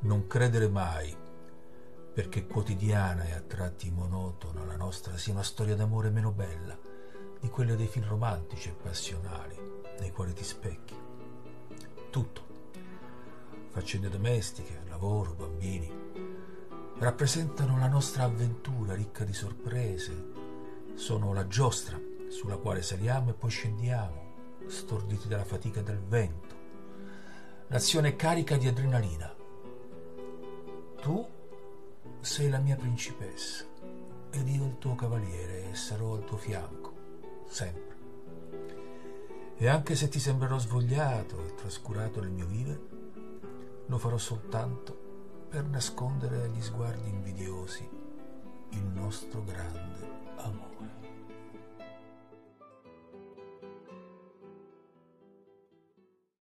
Non credere mai, perché quotidiana e a tratti monotona la nostra sia una storia d'amore meno bella di quelle dei film romantici e passionali nei quali ti specchi. Tutto, faccende domestiche, lavoro, bambini, rappresentano la nostra avventura ricca di sorprese, sono la giostra sulla quale saliamo e poi scendiamo, storditi dalla fatica del vento. L'azione carica di adrenalina. Sei la mia principessa ed io il tuo cavaliere e sarò al tuo fianco, sempre. E anche se ti sembrerò svogliato e trascurato nel mio vivere, lo farò soltanto per nascondere agli sguardi invidiosi il nostro grande amore.